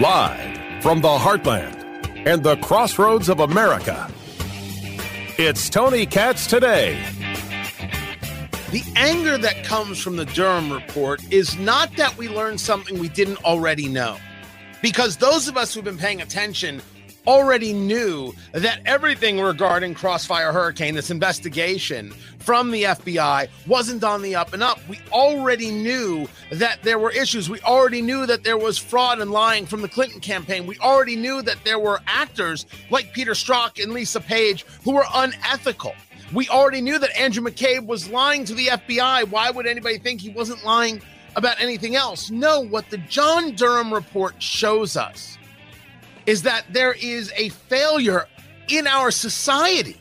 Live from the heartland and the crossroads of America, it's Tony Katz today. The anger that comes from the Durham report is not that we learned something we didn't already know. Because those of us who've been paying attention already knew that everything regarding Crossfire Hurricane, this investigation from the FBI, wasn't on the up and up. We already knew that there were issues. We already knew that there was fraud and lying from the Clinton campaign. We already knew that there were actors like Peter Strzok and Lisa Page who were unethical. We already knew that Andrew McCabe was lying to the FBI. Why would anybody think he wasn't lying about anything else? No, what the John Durham report shows us is that there is a failure in our society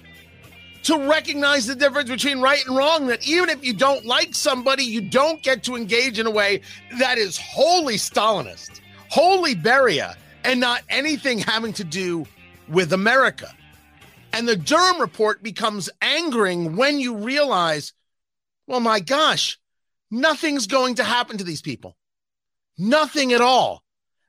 to recognize the difference between right and wrong. That even if you don't like somebody, you don't get to engage in a way that is wholly Stalinist, wholly Beria, and not anything having to do with America. And the Durham report becomes angering when you realize, well, my gosh, nothing's going to happen to these people. Nothing at all.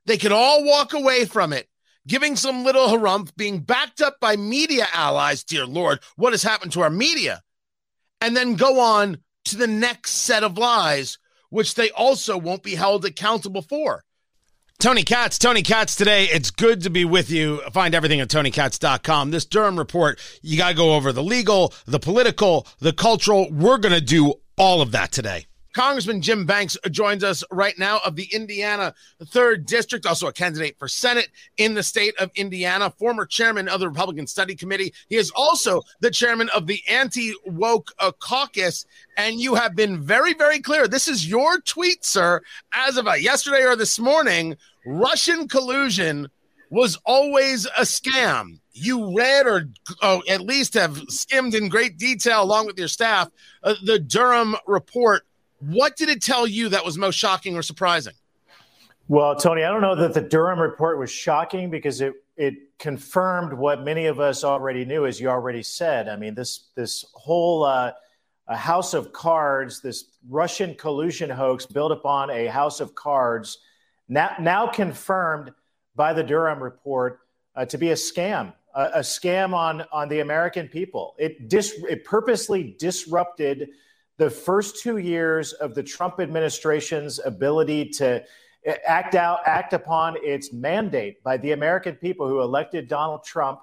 They could all walk away from it giving some little harumph, being backed up by media allies. Dear Lord, what has happened to our media? And then go on to the next set of lies, which they also won't be held accountable for. Tony Katz, Tony Katz today. It's good to be with you. Find everything at tonykatz.com. This Durham report, you got to go over the legal, the political, the cultural. We're going to do all of that today. Congressman Jim Banks joins us right now of the Indiana 3rd District, also a candidate for Senate in the state of Indiana, former chairman of the Republican Study Committee. He is also the chairman of the Anti Woke uh, Caucus. And you have been very, very clear. This is your tweet, sir, as of uh, yesterday or this morning. Russian collusion was always a scam. You read or oh, at least have skimmed in great detail, along with your staff, uh, the Durham report what did it tell you that was most shocking or surprising? Well, Tony, I don't know that the Durham report was shocking because it it confirmed what many of us already knew, as you already said. I mean, this this whole uh, house of cards, this Russian collusion hoax built upon a house of cards, now now confirmed by the Durham report uh, to be a scam, a, a scam on on the American people. It dis it purposely disrupted the first two years of the Trump administration's ability to act out, act upon its mandate by the American people who elected Donald Trump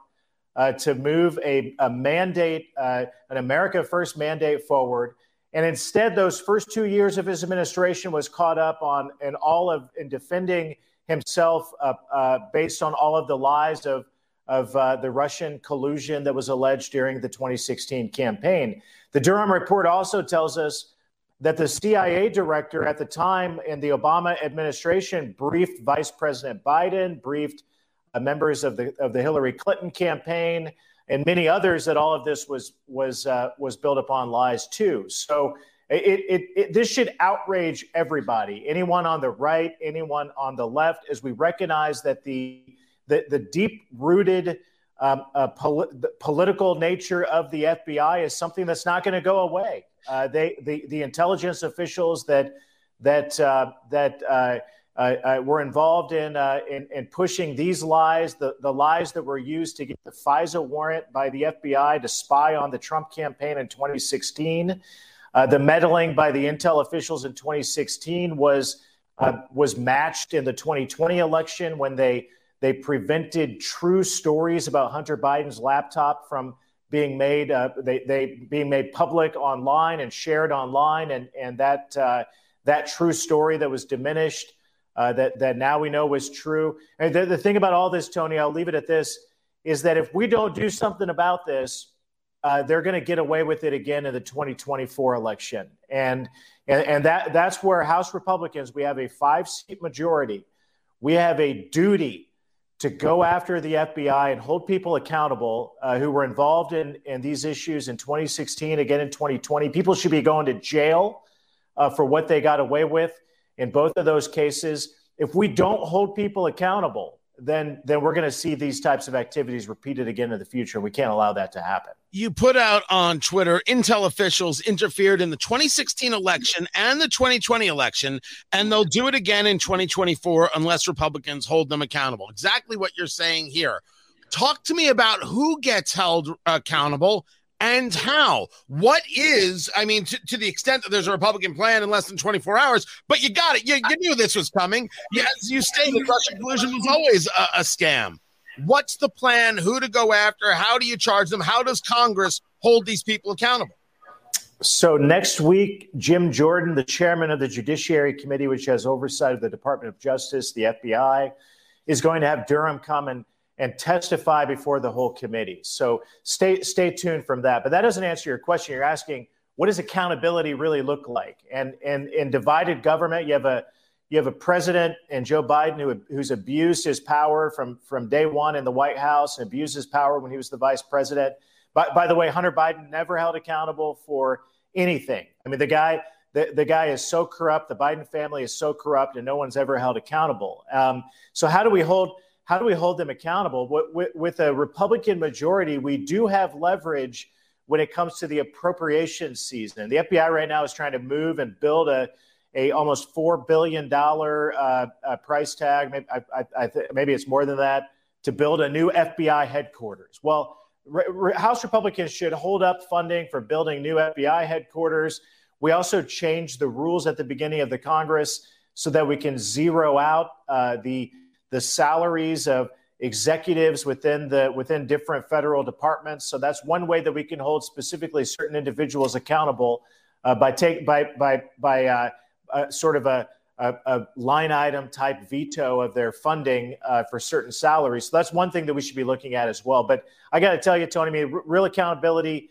uh, to move a, a mandate, uh, an America First mandate forward. And instead, those first two years of his administration was caught up on and all of in defending himself uh, uh based on all of the lies of of uh, the Russian collusion that was alleged during the 2016 campaign. The Durham report also tells us that the CIA director at the time in the Obama administration briefed Vice President Biden, briefed uh, members of the of the Hillary Clinton campaign, and many others that all of this was was uh, was built upon lies too. So. It, it, it, this should outrage everybody, anyone on the right, anyone on the left, as we recognize that the the, the deep rooted um, uh, pol- political nature of the FBI is something that's not going to go away. Uh, they, the, the intelligence officials that that uh, that uh, uh, uh, were involved in, in, in pushing these lies, the the lies that were used to get the FISA warrant by the FBI to spy on the Trump campaign in 2016, the meddling by the intel officials in 2016 was was matched in the 2020 election when they they prevented true stories about Hunter Biden's laptop from being made uh, they, they being made public online and shared online, and and that uh, that true story that was diminished uh, that that now we know was true. And the, the thing about all this, Tony, I'll leave it at this: is that if we don't do something about this, uh, they're going to get away with it again in the 2024 election, and and, and that that's where House Republicans we have a five seat majority. We have a duty to go after the FBI and hold people accountable uh, who were involved in, in these issues in 2016, again in 2020. People should be going to jail uh, for what they got away with in both of those cases. If we don't hold people accountable, then then we're going to see these types of activities repeated again in the future. We can't allow that to happen. You put out on Twitter, Intel officials interfered in the 2016 election and the 2020 election, and they'll do it again in 2024 unless Republicans hold them accountable. Exactly what you're saying here. Talk to me about who gets held uh, accountable and how. What is, I mean, to, to, the extent that there's a Republican plan in less than 24 hours, but you got it. You, you knew this was coming. Yes, you stated, the Russian collusion was always a, a scam. What's the plan? Who to go after? How do you charge them? How does Congress hold these people accountable? So next week, Jim Jordan, the chairman of the Judiciary Committee, which has oversight of the Department of Justice, the FBI, is going to have Durham come and and testify before the whole committee. So stay stay tuned from that. But that doesn't answer your question. You're asking what does accountability really look like? And and in divided government, you have a you have a president and Joe Biden who, who's abused his power from from day one in the White House and abused his power when he was the vice president. By, by the way, Hunter Biden never held accountable for anything. I mean, the guy the, the guy is so corrupt. The Biden family is so corrupt, and no one's ever held accountable. Um, so how do we hold? How do we hold them accountable? With, with, a Republican majority, we do have leverage when it comes to the appropriation season. The FBI right now is trying to move and build a, a almost four billion dollar uh, uh, price tag. Maybe, I, I, th- maybe it's more than that to build a new FBI headquarters. Well, House Republicans should hold up funding for building new FBI headquarters. We also changed the rules at the beginning of the Congress so that we can zero out uh, the the salaries of executives within the within different federal departments. So that's one way that we can hold specifically certain individuals accountable uh, by take by by by uh, uh, sort of a, a, a, line item type veto of their funding uh, for certain salaries. So that's one thing that we should be looking at as well. But I got to tell you, Tony, I mean, r- real accountability.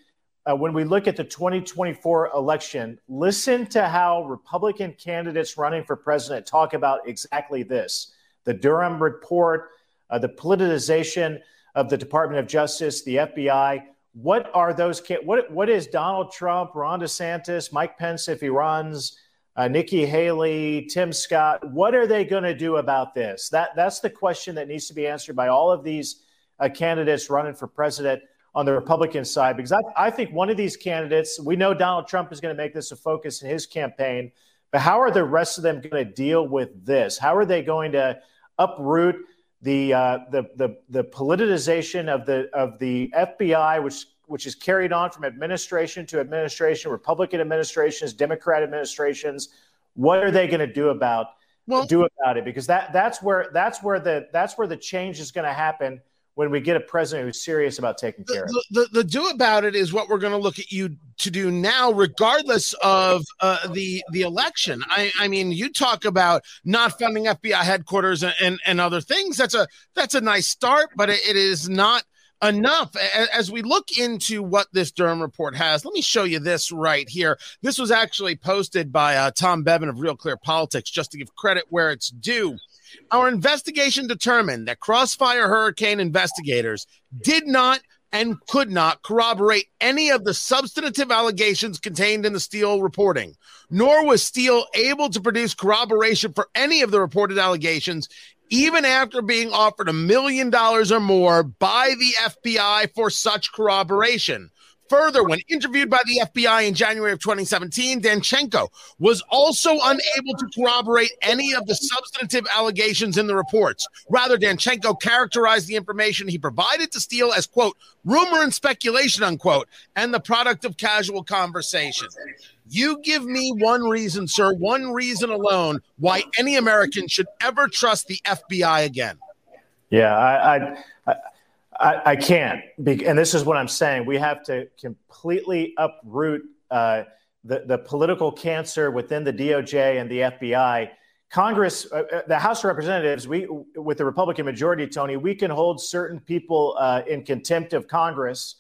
Uh, when we look at the 2024 election, listen to how Republican candidates running for president talk about exactly this the Durham report, uh, the politicization of the Department of Justice, the FBI. What are those? What what is Donald Trump, Ron DeSantis, Mike Pence if he runs, uh, Nikki Haley, Tim Scott? What are they going to do about this? That that's the question that needs to be answered by all of these uh, candidates running for president on the Republican side. Because I, I think one of these candidates, we know Donald Trump is going to make this a focus in his campaign. But how are the rest of them going to deal with this? How are they going to uproot the, uh, the, the, the politicization of the, of the FBI, which, which is carried on from administration to administration, Republican administrations, Democrat administrations. What are they going to do about well, do about it? Because that, that's where that's where the that's where the change is going to happen when we get a president who's serious about taking care of it. The, the, the, do about it is what we're going to look at you to do now, regardless of uh, the the election. I, I mean, you talk about not funding FBI headquarters and, and, and other things. That's a that's a nice start, but it, it is not enough. As we look into what this Durham report has, let me show you this right here. This was actually posted by uh, Tom Bevan of Real Clear Politics, just to give credit where it's due. Our investigation determined that Crossfire Hurricane investigators did not and could not corroborate any of the substantive allegations contained in the Steele reporting, nor was Steele able to produce corroboration for any of the reported allegations, even after being offered a million dollars or more by the FBI for such corroboration. Further, when interviewed by the FBI in January of 2017, Danchenko was also unable to corroborate any of the substantive allegations in the reports. Rather, Danchenko characterized the information he provided to Steele as, quote, rumor and speculation, unquote, and the product of casual conversation. You give me one reason, sir, one reason alone why any American should ever trust the FBI again. Yeah, I, I, I I, can't. And this is what I'm saying. We have to completely uproot uh, the, the political cancer within the DOJ and the FBI. Congress, uh, uh, the House of Representatives, we, with the Republican majority, Tony, we can hold certain people uh, in contempt of Congress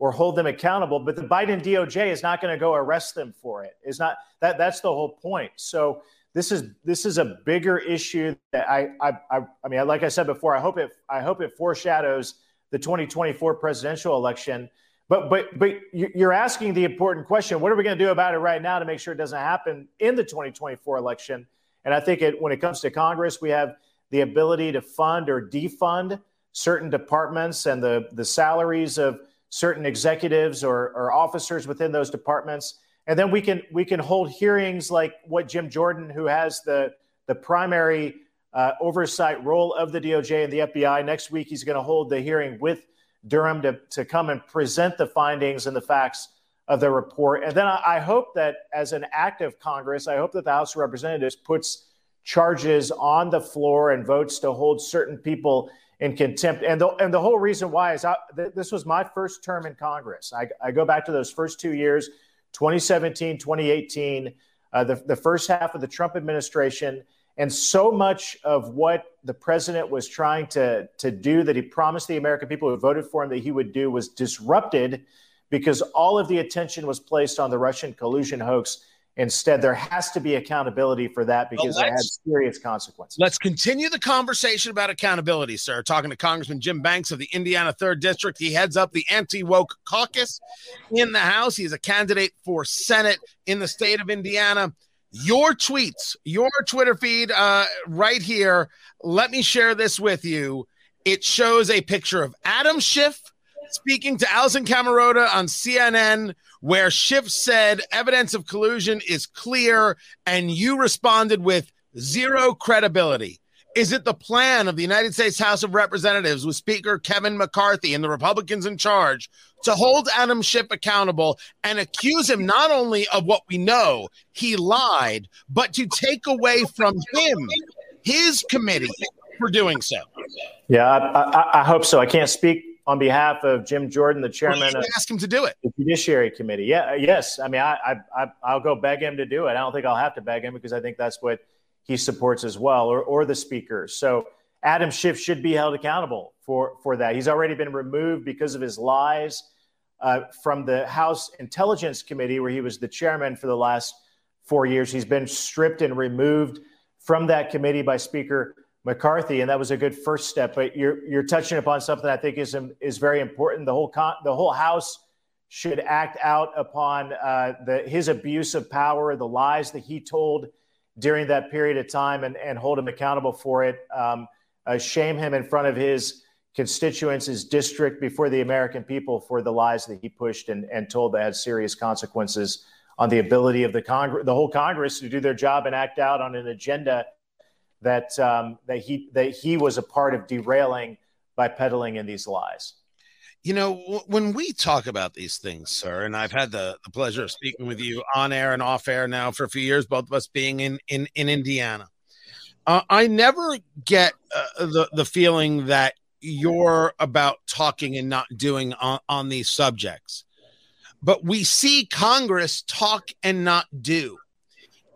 or hold them accountable, but the Biden DOJ is not going to go arrest them for it. Is not that that's the whole point. So this is this is a bigger issue that I I I, I mean, like I said before, I hope it I hope it foreshadows the 2024 presidential election. But but but you're asking the important question: What are we going to do about it right now to make sure it doesn't happen in the 2024 election? And I think it, when it comes to Congress, we have the ability to fund or defund certain departments and the, the salaries of certain executives or, or officers within those departments. And then we can we can hold hearings like what Jim Jordan, who has the the primary uh, oversight role of the DOJ and the FBI, next week he's going to hold the hearing with Durham to, to come and present the findings and the facts of the report. And then I, I hope that as an act of Congress, I hope that the House of Representatives puts charges on the floor and votes to hold certain people in contempt. And the, and the whole reason why is I, th- this was my first term in Congress. I, I, go back to those first two years, 2017, 2018, uh, the, the first half of the Trump administration. And so much of what the president was trying to, to do that he promised the American people who voted for him that he would do was disrupted because all of the attention was placed on the Russian collusion hoax Instead, there has to be accountability for that because it had serious consequences. Let's continue the conversation about accountability, sir. Talking to Congressman Jim Banks of the Indiana 3rd District. He heads up the anti woke caucus in the House. He is a candidate for Senate in the state of Indiana. Your tweets, your Twitter feed uh, right here. Let me share this with you. It shows a picture of Adam Schiff speaking to Alisyn Camerota on CNN, where Schiff said evidence of collusion is clear, and you responded with zero credibility. Is it the plan of the United States House of Representatives with Speaker Kevin McCarthy and the Republicans in charge to hold Adam Schiff accountable and accuse him not only of what we know he lied, but to take away from him his committee for doing so? Yeah, I, I, I hope so. I can't speak on behalf of Jim Jordan, the chairman well, of ask him to do it. The Judiciary Committee. Yeah, yes. I mean, I, I, I, will go beg him to do it. I don't think I'll have to beg him because I think that's what he supports as well, or, or the speaker. So Adam Schiff should be held accountable for, for that. He's already been removed because of his lies uh, from the House Intelligence Committee, where he was the chairman for the last four years. He's been stripped and removed from that committee by Speaker McCarthy, and that was a good first step. But you're you're touching upon something I think is is very important. The whole con- the whole House should act out upon uh, the his abuse of power, the lies that he told during that period of time, and and hold him accountable for it. Um, uh, shame him in front of his constituents, his district, before the American people for the lies that he pushed and, and told that had serious consequences on the ability of the Congress, the whole Congress, to do their job and act out on an agenda that um, that he that he was a part of derailing by peddling in these lies. You know, w- when we talk about these things, sir, and I've had the, the pleasure of speaking with you on air and off air now for a few years, both of us being in in, in Indiana. Uh, I never get uh, the the feeling that you're about talking and not doing on, on these subjects, but we see Congress talk and not do.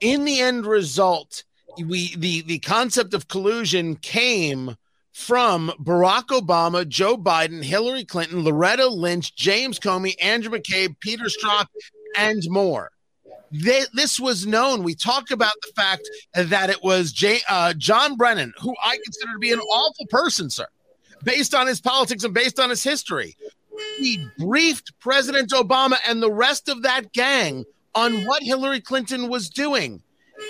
In the end result, we the the concept of collusion came from Barack Obama, Joe Biden, Hillary Clinton, Loretta Lynch, James Comey, Andrew McCabe, Peter Strzok, and more. This was known. We talk about the fact that it was J, uh, John Brennan, who I consider to be an awful person, sir, based on his politics and based on his history. He briefed President Obama and the rest of that gang on what Hillary Clinton was doing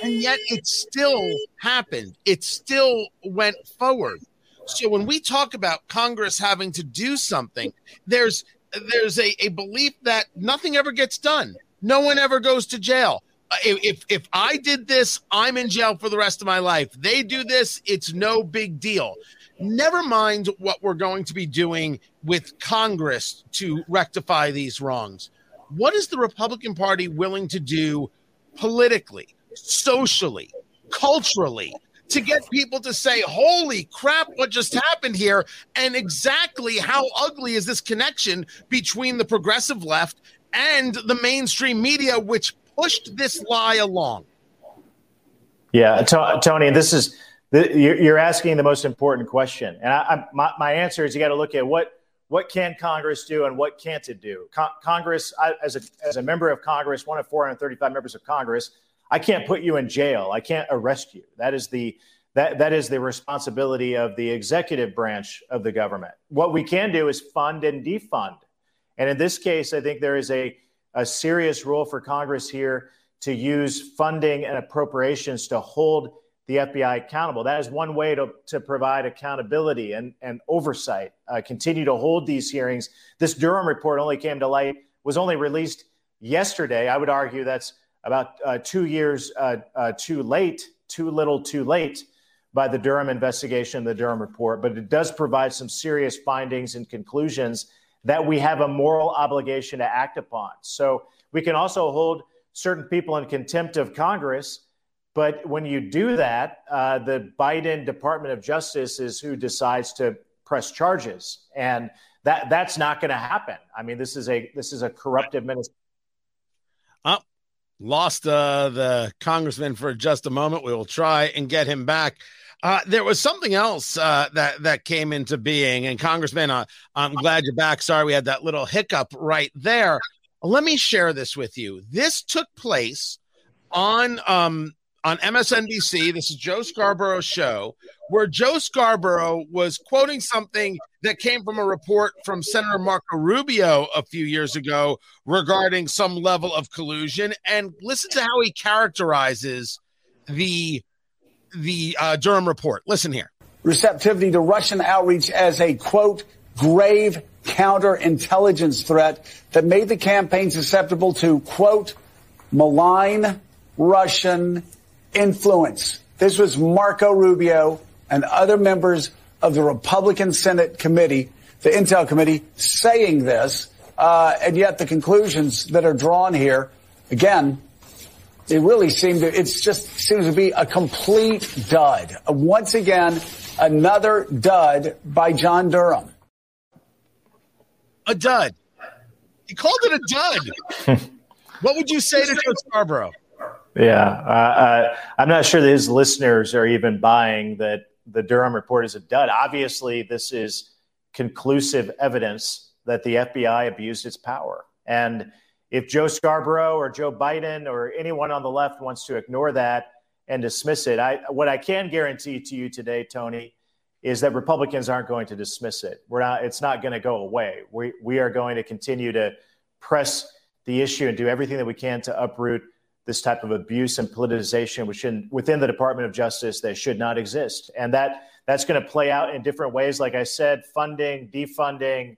and yet it still happened. It still went forward. So when we talk about Congress having to do something, there's there's a, a belief that nothing ever gets done. No one ever goes to jail. Uh, if if I did this, I'm in jail for the rest of my life. They do this, it's no big deal. Never mind what we're going to be doing with Congress to rectify these wrongs. What is the Republican Party willing to do politically? socially, culturally, to get people to say, holy crap, what just happened here? And exactly how ugly is this connection between the progressive left and the mainstream media, which pushed this lie along? Yeah, Tony, this is you're asking the most important question, and I, my, my answer is you got to look at what what can Congress do and what can't it do. Con- Congress, I, as a as a member of Congress, one of 435 members of Congress, I can't put you in jail. I can't arrest you. That is the that that is the responsibility of the executive branch of the government. What we can do is fund and defund. And in this case, I think there is a, a serious role for Congress here to use funding and appropriations to hold the FBI accountable. That is one way to, to provide accountability and, and oversight. Uh, continue to hold these hearings. This Durham report only came to light, was only released yesterday. I would argue that's about uh, two years uh, uh too late, too little too late by the Durham investigation, the Durham report, but it does provide some serious findings and conclusions that we have a moral obligation to act upon. So we can also hold certain people in contempt of Congress but when you do that, uh, the Biden Department of Justice is who decides to press charges, and that that's not going to happen. I mean, this is a this is a corrupt administration. Oh, lost uh, the congressman for just a moment. We will try and get him back. Uh, there was something else uh, that that came into being, and Congressman, uh, I'm glad you're back. Sorry, we had that little hiccup right there. Let me share this with you. This took place on um, on MSNBC. This is Joe Scarborough's show, where Joe Scarborough was quoting something that came from a report from Senator Marco Rubio a few years ago regarding some level of collusion. And listen to how he characterizes the the uh, Durham report. Listen here. Receptivity to Russian outreach as a quote grave counterintelligence threat that made the campaign susceptible to quote malign Russian influence. This was Marco Rubio and other members of the Republican Senate committee, the Intel committee, saying this. Uh, and yet the conclusions that are drawn here, again, it really seem to, it just seems to be a complete dud. Once again, another dud by John Durham. A dud. He called it a dud. what would you say to Joe Scarborough? Yeah, uh, uh, I'm not sure that his listeners are even buying that the Durham report is a dud. Obviously, this is conclusive evidence that the FBI abused its power. And if Joe Scarborough or Joe Biden or anyone on the left wants to ignore that and dismiss it, I, what I can guarantee to you today, Tony, is that Republicans aren't going to dismiss it. We're not. It's not going to go away. We we are going to continue to press the issue and do everything that we can to uproot this type of abuse and politicization within within the Department of Justice that should not exist, and that that's going to play out in different ways. Like I said, funding, defunding,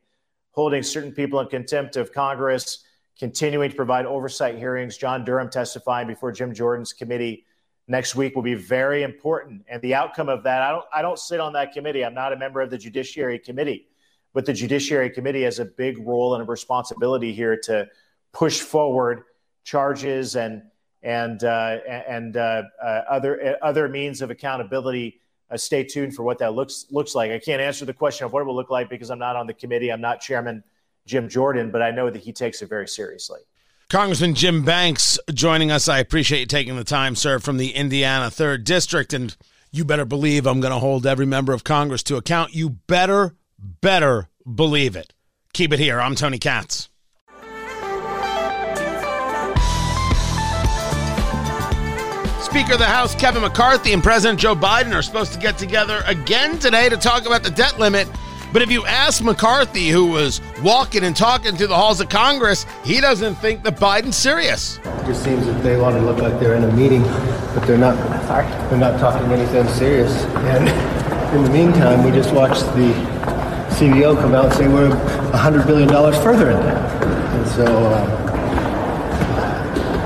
holding certain people in contempt of Congress, continuing to provide oversight hearings. John Durham testifying before Jim Jordan's committee next week will be very important, and the outcome of that. I don't I don't sit on that committee. I'm not a member of the Judiciary Committee, but the Judiciary Committee has a big role and a responsibility here to push forward charges and and uh, and uh, uh, other other means of accountability. stay tuned for what that looks looks like. I can't answer the question of what it will look like because I'm not on the committee. I'm not Chairman Jim Jordan, but I know that he takes it very seriously. Congressman Jim Banks joining us. I appreciate you taking the time, sir, from the Indiana 3rd District. And you better believe I'm going to hold every member of Congress to account. You better, better believe it. Keep it here. I'm Tony Katz. Speaker of the House Kevin McCarthy and President Joe Biden are supposed to get together again today to talk about the debt limit. But if you ask McCarthy, who was walking and talking through the halls of Congress, he doesn't think that Biden's serious. It just seems that they want to look like they're in a meeting, but they're not. Sorry. They're not talking anything serious. And in the meantime, we just watched the CBO come out and say we're $100 billion further in debt. And so. Uh,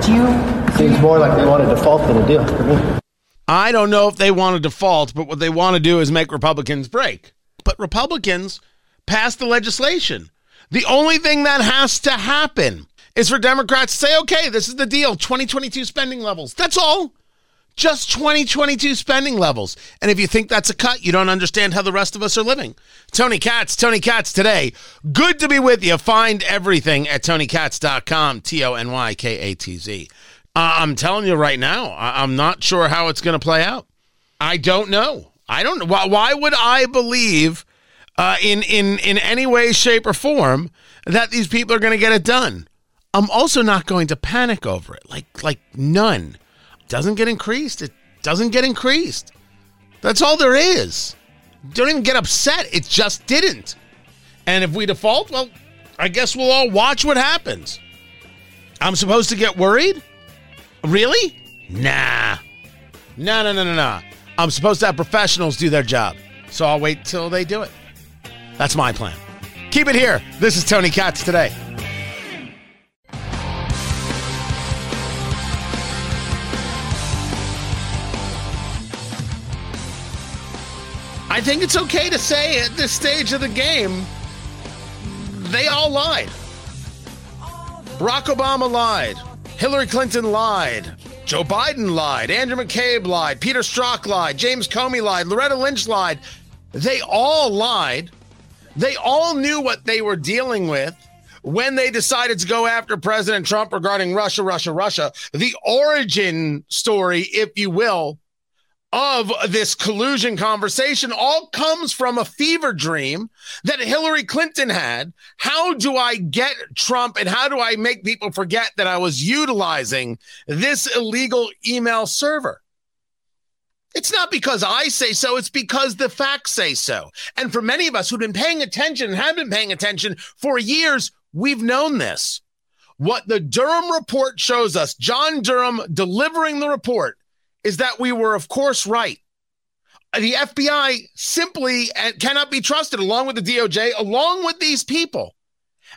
Do you Seems more like they want a default than a deal to me. I don't know if they want a default, but what they want to do is make Republicans break. But Republicans passed the legislation. The only thing that has to happen is for Democrats to say, okay, this is the deal 2022 spending levels. That's all. Just 2022 spending levels. And if you think that's a cut, you don't understand how the rest of us are living. Tony Katz, Tony Katz today. Good to be with you. Find everything at tonykatz.com, T O N Y K A T Z. I'm telling you right now, I- am not sure how it's going to play out. I don't know. I don't know. Why, why would I believe uh, in, in, in any way, shape, or form that these people are going to get it done? I'm also not going to panic over it. Like, like none. Doesn't get increased. It doesn't get increased. That's all there is. Don't even get upset. It just didn't. And if we default, well, I guess we'll all watch what happens. I'm supposed to get worried? Really? Nah. No, no, no, no, no. I'm supposed to have professionals do their job. So I'll wait till they do it. That's my plan. Keep it here. This is Tony Katz today. I think it's okay to say at this stage of the game, they all lied. Barack Obama lied. Hillary Clinton lied. Joe Biden lied. Andrew McCabe lied. Peter Strzok lied. James Comey lied. Loretta Lynch lied. They all lied. They all knew what they were dealing with when they decided to go after President Trump regarding Russia, Russia, Russia. The origin story, if you will, of this collusion conversation all comes from a fever dream that Hillary Clinton had. How do I get Trump and how do I make people forget that I was utilizing this illegal email server? It's not because I say so, it's because the facts say so. And for many of us who've been paying attention and have been paying attention for years, we've known this. What the Durham report shows us, John Durham delivering the report, is that we were, of course, right. The FBI simply cannot be trusted, along with the DOJ, along with these people.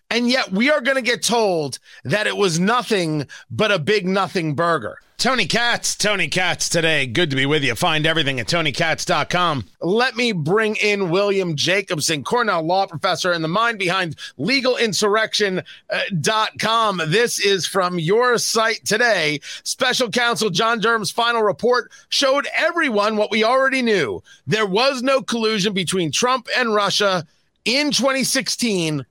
And yet we are going to get told that it was nothing but a big nothing burger. Tony Katz, Tony Katz today. Good to be with you. Find everything at tonykatz.com. Let me bring in William Jacobson, Cornell law professor and the mind behind legalinsurrection.com. Uh, this is from your site today. Special counsel John Durham's final report showed everyone what we already knew. There was no collusion between Trump and Russia in 2016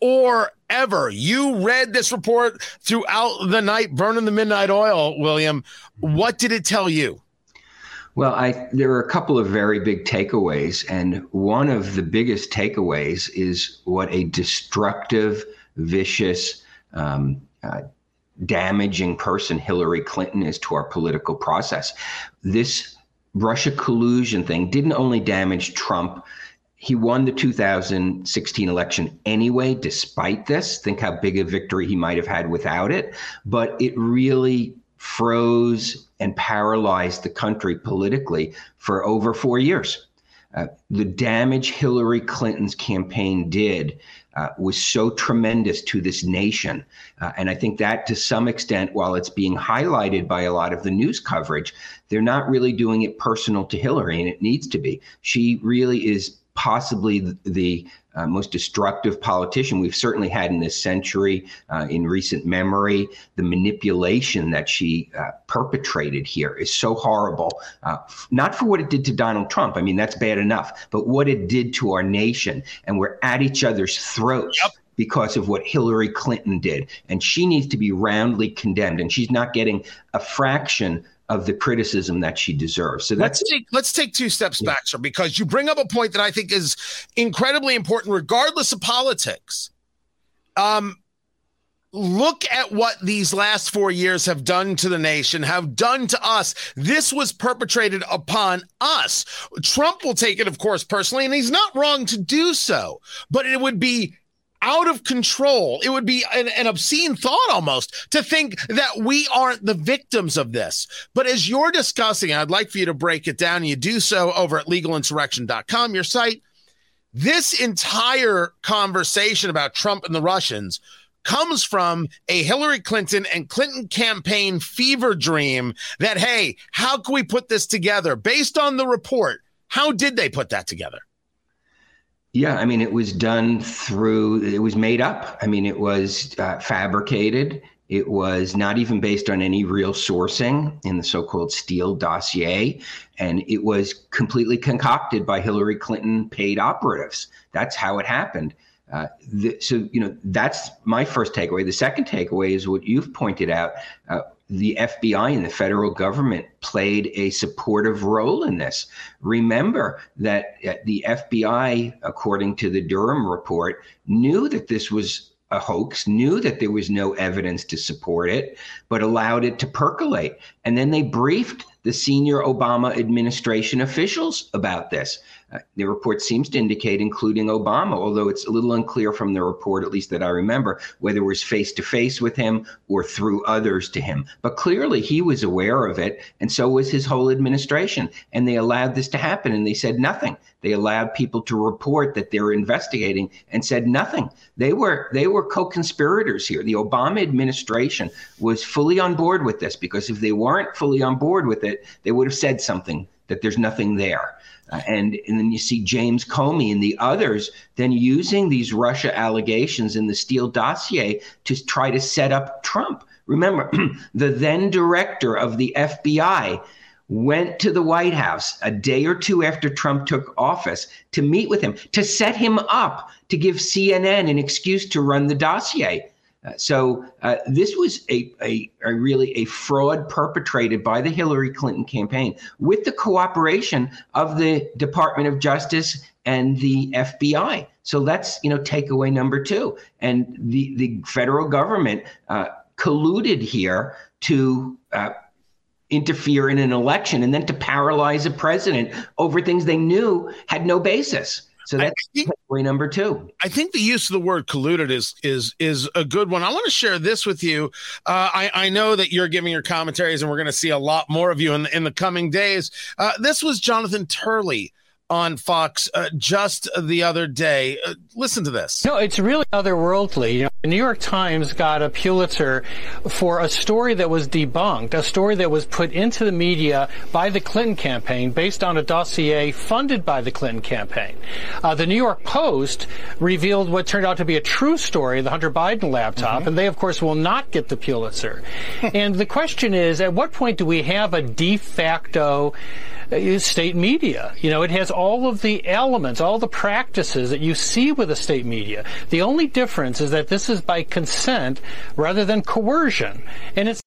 or ever. You read this report throughout the night, burning the midnight oil, William. What did it tell you? Well, I, there are a couple of very big takeaways. And one of the biggest takeaways is what a destructive, vicious, um, uh, damaging person Hillary Clinton is to our political process. This Russia collusion thing didn't only damage Trump he won the 2016 election anyway, despite this. Think how big a victory he might have had without it. But it really froze and paralyzed the country politically for over four years. Uh, the damage Hillary Clinton's campaign did uh, was so tremendous to this nation. Uh, and I think that to some extent, while it's being highlighted by a lot of the news coverage, they're not really doing it personal to Hillary, and it needs to be. She really is possibly the, the uh, most destructive politician we've certainly had in this century, uh, in recent memory. The manipulation that she uh, perpetrated here is so horrible, uh, not for what it did to Donald Trump. I mean, that's bad enough, but what it did to our nation. And we're at each other's throats. Yep because of what Hillary Clinton did. And she needs to be roundly condemned. And she's not getting a fraction of the criticism that she deserves. So let's take let's take two steps yeah. back, sir, because you bring up a point that I think is incredibly important, regardless of politics. Um, look at what these last four years have done to the nation, have done to us. This was perpetrated upon us. Trump will take it, of course, personally, and he's not wrong to do so, but it would be out of control. It would be an, an, obscene thought almost to think that we aren't the victims of this. But as you're discussing, I'd like for you to break it down. You do so over at legalinsurrection.com, your site. This entire conversation about Trump and the Russians comes from a Hillary Clinton and Clinton campaign fever dream that, hey, how can we put this together? Based on the report, how did they put that together? Yeah, I mean, it was done through, it was made up. I mean, it was uh, fabricated. It was not even based on any real sourcing in the so called Steele dossier. And it was completely concocted by Hillary Clinton paid operatives. That's how it happened. Uh, the, so, you know, that's my first takeaway. The second takeaway is what you've pointed out. Uh, the FBI and the federal government played a supportive role in this. Remember that uh, the FBI, according to the Durham report, knew that this was a hoax, knew that there was no evidence to support it, but allowed it to percolate. And then they briefed the senior Obama administration officials about this. Uh, the report seems to indicate, including Obama, although it's a little unclear from the report, at least that I remember, whether it was face to face with him or through others to him. But clearly he was aware of it, and so was his whole administration. And they allowed this to happen, and they said nothing. They allowed people to report that they're investigating and said nothing. They were they were co-conspirators here. The Obama administration was fully on board with this because if they weren't fully on board with it, they would have said something that there's nothing there. Uh, and, and then you see James Comey and the others then using these Russia allegations in the Steele dossier to try to set up Trump. Remember, the then director of the FBI went to the White House a day or two after Trump took office to meet with him, to set him up, to give CNN an excuse to run the dossier. Uh, so uh, this was a, a, a, really a fraud perpetrated by the Hillary Clinton campaign with the cooperation of the Department of Justice and the FBI. So that's you know takeaway number two. And the the federal government uh, colluded here to uh, interfere in an election and then to paralyze a president over things they knew had no basis. So that's think, takeaway number two. I think the use of the word colluded is is is a good one. I want to share this with you. Uh, I I know that you're giving your commentaries, and we're going to see a lot more of you in the, in the coming days. Uh, this was Jonathan Turley on Fox uh, just the other day. Uh, listen to this. No, it's really otherworldly. You know, the New York Times got a Pulitzer for a story that was debunked, a story that was put into the media by the Clinton campaign based on a dossier funded by the Clinton campaign. Uh, the New York Post revealed what turned out to be a true story, the Hunter Biden laptop, mm-hmm. and they, of course, will not get the Pulitzer. and the question is, at what point do we have a de facto uh, state media. You know, it has all of the elements, all the practices that you see with the state media. The only difference is that this is by consent rather than coercion. And it's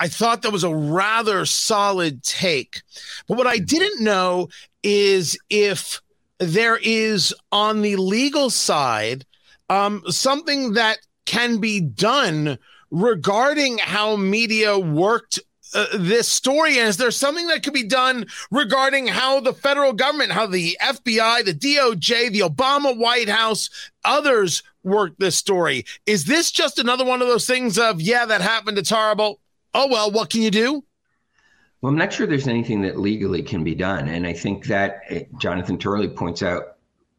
I thought that was a rather solid take. But what I didn't know is if there is on the legal side um, something that can be done regarding how media worked uh, this story and is there something that could be done regarding how the federal government how the fbi the doj the obama white house others work this story? Is this just another one of those things of yeah that happened it's horrible? Oh well what can you do? Well i'm not sure there's anything that legally can be done and i think that eh, jonathan turley points out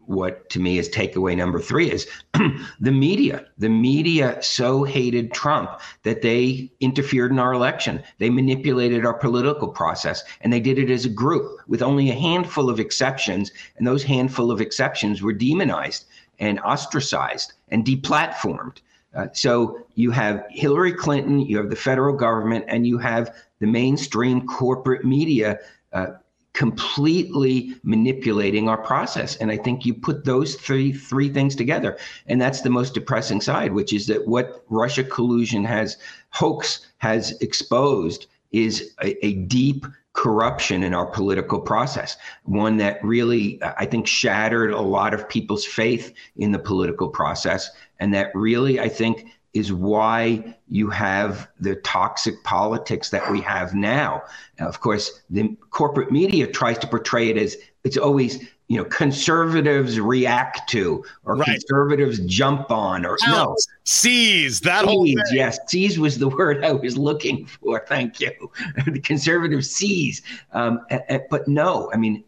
what to me is takeaway number three is the media. The media so hated Trump that they interfered in our election. They manipulated our political process, and they did it as a group with only a handful of exceptions. And those handful of exceptions were demonized and ostracized and deplatformed. Uh, so you have Hillary Clinton, you have the federal government, and you have the mainstream corporate media uh, completely manipulating our process. And i think you put those three three things together. And that's the most depressing side which is that what russia collusion has hoax has exposed is a, a deep corruption in our political process one that really i think shattered a lot of people's faith in the political process and that really i think is why you have the toxic politics that we have now. now. Of course, the corporate media tries to portray it as it's always you know conservatives react to or right. conservatives jump on or no seize that whole thing. yes seize was the word i was looking for thank you the conservatives seize um, but no i mean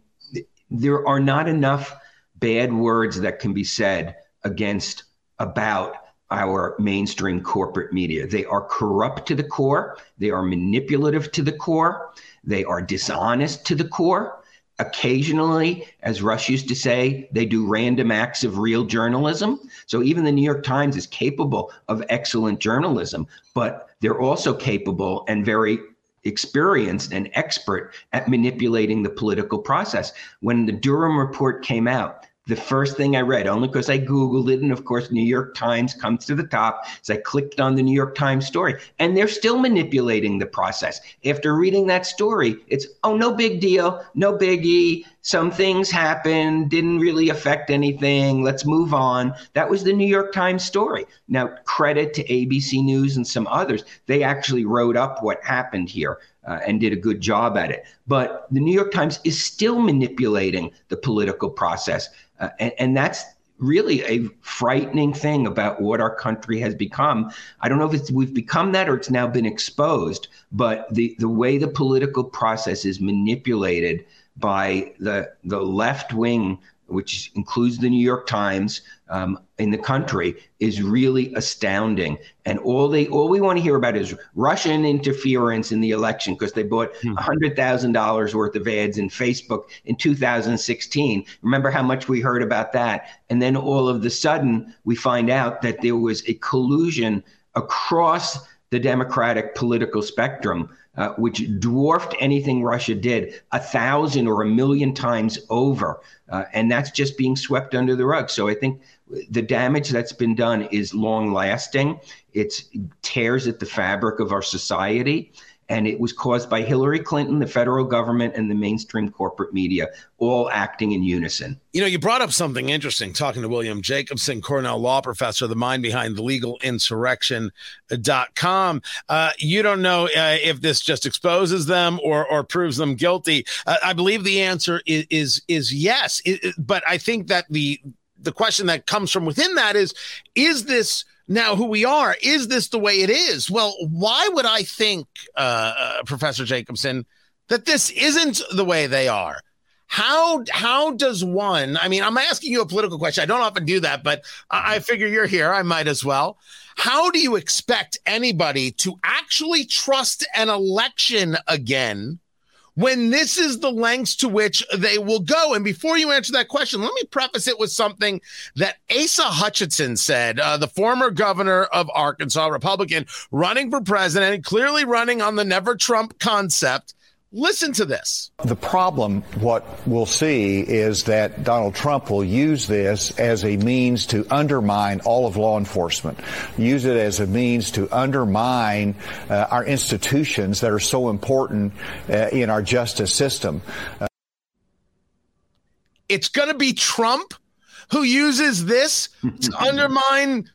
there are not enough bad words that can be said against about our mainstream corporate media. They are corrupt to the core, they are manipulative to the core, they are dishonest to the core. Occasionally, as Rush used to say, they do random acts of real journalism. So even the New York Times is capable of excellent journalism, but they're also capable and very experienced and expert at manipulating the political process. When the Durham report came out, the first thing I read, only because I Googled it. And of course, New York Times comes to the top. So I clicked on the New York Times story, and they're still manipulating the process. After reading that story, it's, oh, no big deal, no biggie. Some things happened, didn't really affect anything. Let's move on. That was the New York Times story. Now, credit to ABC News and some others. They actually wrote up what happened here. uh, and did a good job at it. But the New York Times is still manipulating the political process. Uh, and, and that's really a frightening thing about what our country has become. I don't know if it's we've become that or it's now been exposed, but the, the way the political process is manipulated by the the left wing which includes the New York Times um, in the country, is really astounding. And all they all we want to hear about is Russian interference in the election because they bought hmm. hundred thousand dollars worth of ads in Facebook in 2016. Remember how much we heard about that? And then all of the sudden we find out that there was a collusion across the Democratic political spectrum uh, which dwarfed anything Russia did a thousand or a million times over. Uh, and that's just being swept under the rug. So I think the damage that's been done is long lasting. It tears at the fabric of our society and it was caused by Hillary Clinton, the federal government, and the mainstream corporate media, all acting in unison. You know, you brought up something interesting talking to William Jacobson, Cornell law professor, the mind behind the legal insurrection.com. Uh, you don't know uh, if this just exposes them or, or proves them guilty. Uh, I believe the answer is, is, is yes. It, but I think that the, the question that comes from within that is, is this now who we are. Is this the way it is? Well, why would I think, uh, uh, Professor Jacobson, that this isn't the way they are? How how does one? I mean, I'm asking you a political question. I don't often do that, but I, I figure you're here. I might as well. How do you expect anybody to actually trust an election again? When this is the lengths to which they will go. And before you answer that question, let me preface it with something that Asa Hutchinson said, uh, the former governor of Arkansas, Republican, running for president, clearly running on the never Trump concept. Listen to this. The problem, what we'll see, is that Donald Trump will use this as a means to undermine all of law enforcement, use it as a means to undermine uh, our institutions that are so important uh, in our justice system. Uh, it's going to be Trump who uses this to undermine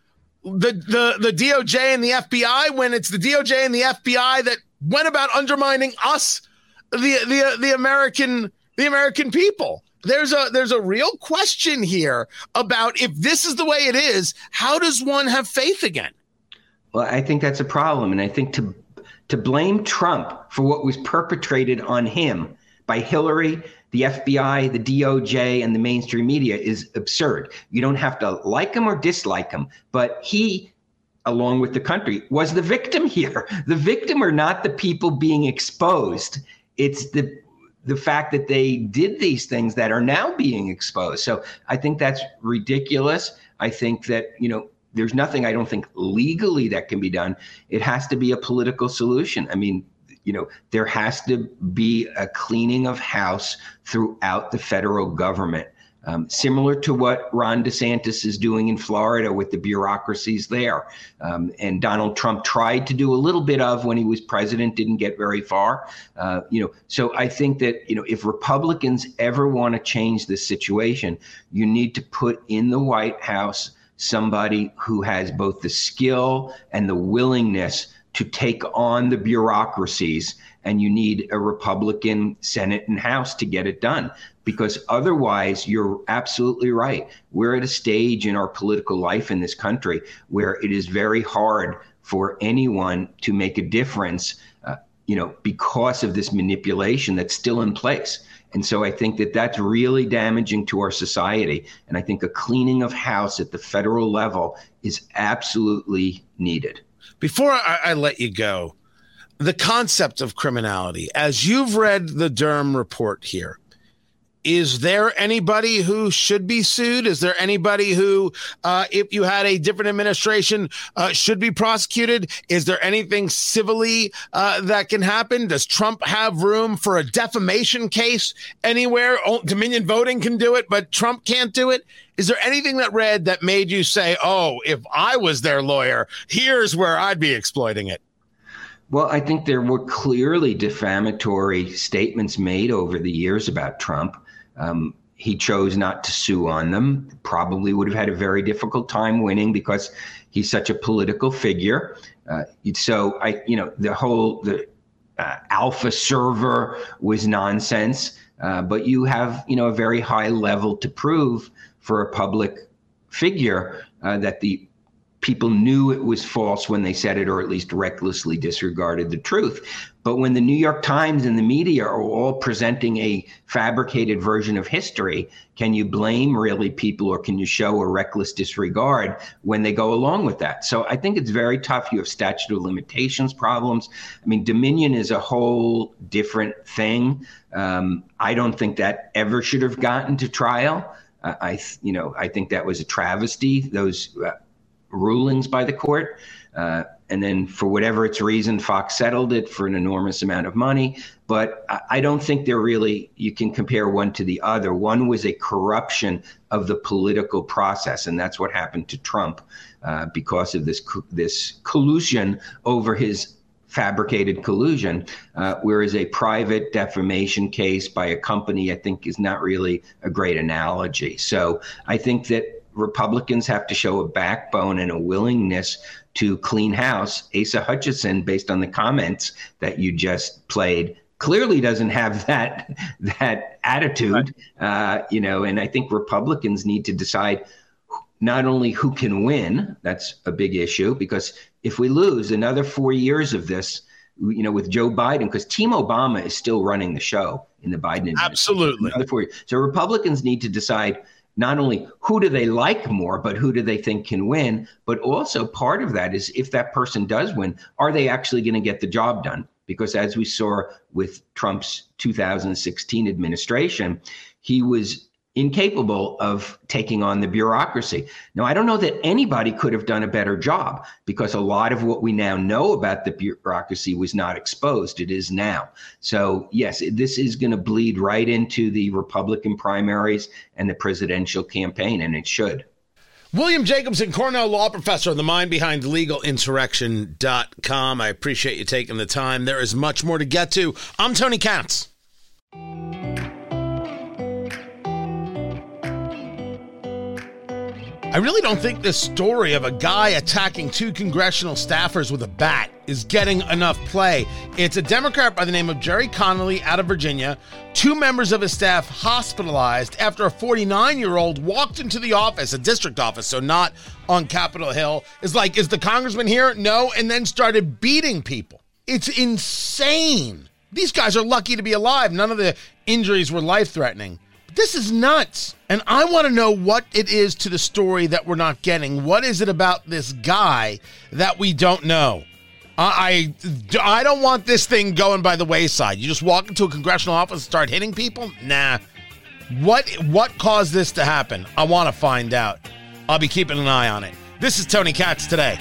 the, the, the DOJ and the FBI when it's the DOJ and the FBI that went about undermining us the the the American the American people. There's a there's a real question here about if this is the way it is, how does one have faith again? Well, I think that's a problem, and I think to to blame Trump for what was perpetrated on him by Hillary, the FBI, the DOJ, and the mainstream media is absurd. You don't have to like him or dislike him, but he along with the country was the victim here. The victim are not the people being exposed it's the the fact that they did these things that are now being exposed. So I think that's ridiculous. I think that, you know, there's nothing I don't think legally that can be done. It has to be a political solution. I mean, you know, there has to be a cleaning of house throughout the federal government um, similar to what Ron DeSantis is doing in Florida with the bureaucracies there. Um, and Donald Trump tried to do a little bit of when he was president, didn't get very far. Uh, you know, so I think that you know if Republicans ever want to change this situation, you need to put in the White House somebody who has both the skill and the willingness to take on the bureaucracies and you need a Republican Senate and House to get it done because otherwise you're absolutely right. We're at a stage in our political life in this country where it is very hard for anyone to make a difference uh, you know because of this manipulation that's still in place. And so i think that that's really damaging to our society. And i think a cleaning of house at the federal level is absolutely needed. Before I, I let you go the concept of criminality as you've read the durham report here is there anybody who should be sued? Is there anybody who, uh, if you had a different administration, uh, should be prosecuted? Is there anything civilly uh, that can happen? Does Trump have room for a defamation case anywhere? Oh, Dominion voting can do it, but Trump can't do it. Is there anything that read that made you say, oh, if I was their lawyer, here's where I'd be exploiting it? Well, I think there were clearly defamatory statements made over the years about Trump. Um, he chose not to sue on them. Probably would have had a very difficult time winning because he's such a political figure. Uh, so I, you know, the whole the uh, Alfa server was nonsense. Uh, but you have, you know, a very high level to prove for a public figure uh, that the people knew it was false when they said it, or at least recklessly disregarded the truth. But when the New York Times and the media are all presenting a fabricated version of history, can you blame really people or can you show a reckless disregard when they go along with that? So I think it's very tough. You have statute of limitations problems. I mean, Dominion is a whole different thing. Um, I don't think that ever should have gotten to trial. Uh, I, you know, I think that was a travesty. Those uh, rulings by the court. Uh, and then, for whatever its reason, Fox settled it for an enormous amount of money. But I don't think they're really, you can compare one to the other. One was a corruption of the political process, and that's what happened to Trump uh, because of this, this collusion over his fabricated collusion, uh, whereas a private defamation case by a company, I think, is not really a great analogy. So I think that Republicans have to show a backbone and a willingness to clean house. Asa Hutchinson, based on the comments that you just played, clearly doesn't have that that attitude. Right. Uh, you know, and I think Republicans need to decide not only who can win. That's a big issue because if we lose another four years of this, you know, with Joe Biden, because Team Obama is still running the show in the Biden administration. Absolutely. Another four years. So Republicans need to decide not only who do they like more, but who do they think can win? But also part of that is if that person does win, are they actually going to get the job done? Because as we saw with Trump's 2016 administration, he was incapable of taking on the bureaucracy. Now, I don't know that anybody could have done a better job because a lot of what we now know about the bureaucracy was not exposed. It is now. So, yes, this is going to bleed right into the Republican primaries and the presidential campaign, and it should. William Jacobson, Cornell law professor, the mind behind legalinsurrection.com. I appreciate you taking the time. There is much more to get to. I'm Tony Katz. I really don't think this story of a guy attacking two congressional staffers with a bat is getting enough play. It's a Democrat by the name of Gerry Connolly out of Virginia. Two members of his staff hospitalized after a 49 year old walked into the office, a district office, so not on Capitol Hill. Is like, is the congressman here? No. And then started beating people. It's insane. These guys are lucky to be alive. None of the injuries were life threatening. This is nuts. And I want to know what it is to the story that we're not getting. What is it about this guy that we don't know? I, I don't want this thing going by the wayside. You just walk into a congressional office and start hitting people? Nah. What what caused this to happen? I want to find out. I'll be keeping an eye on it. This is Tony Katz today.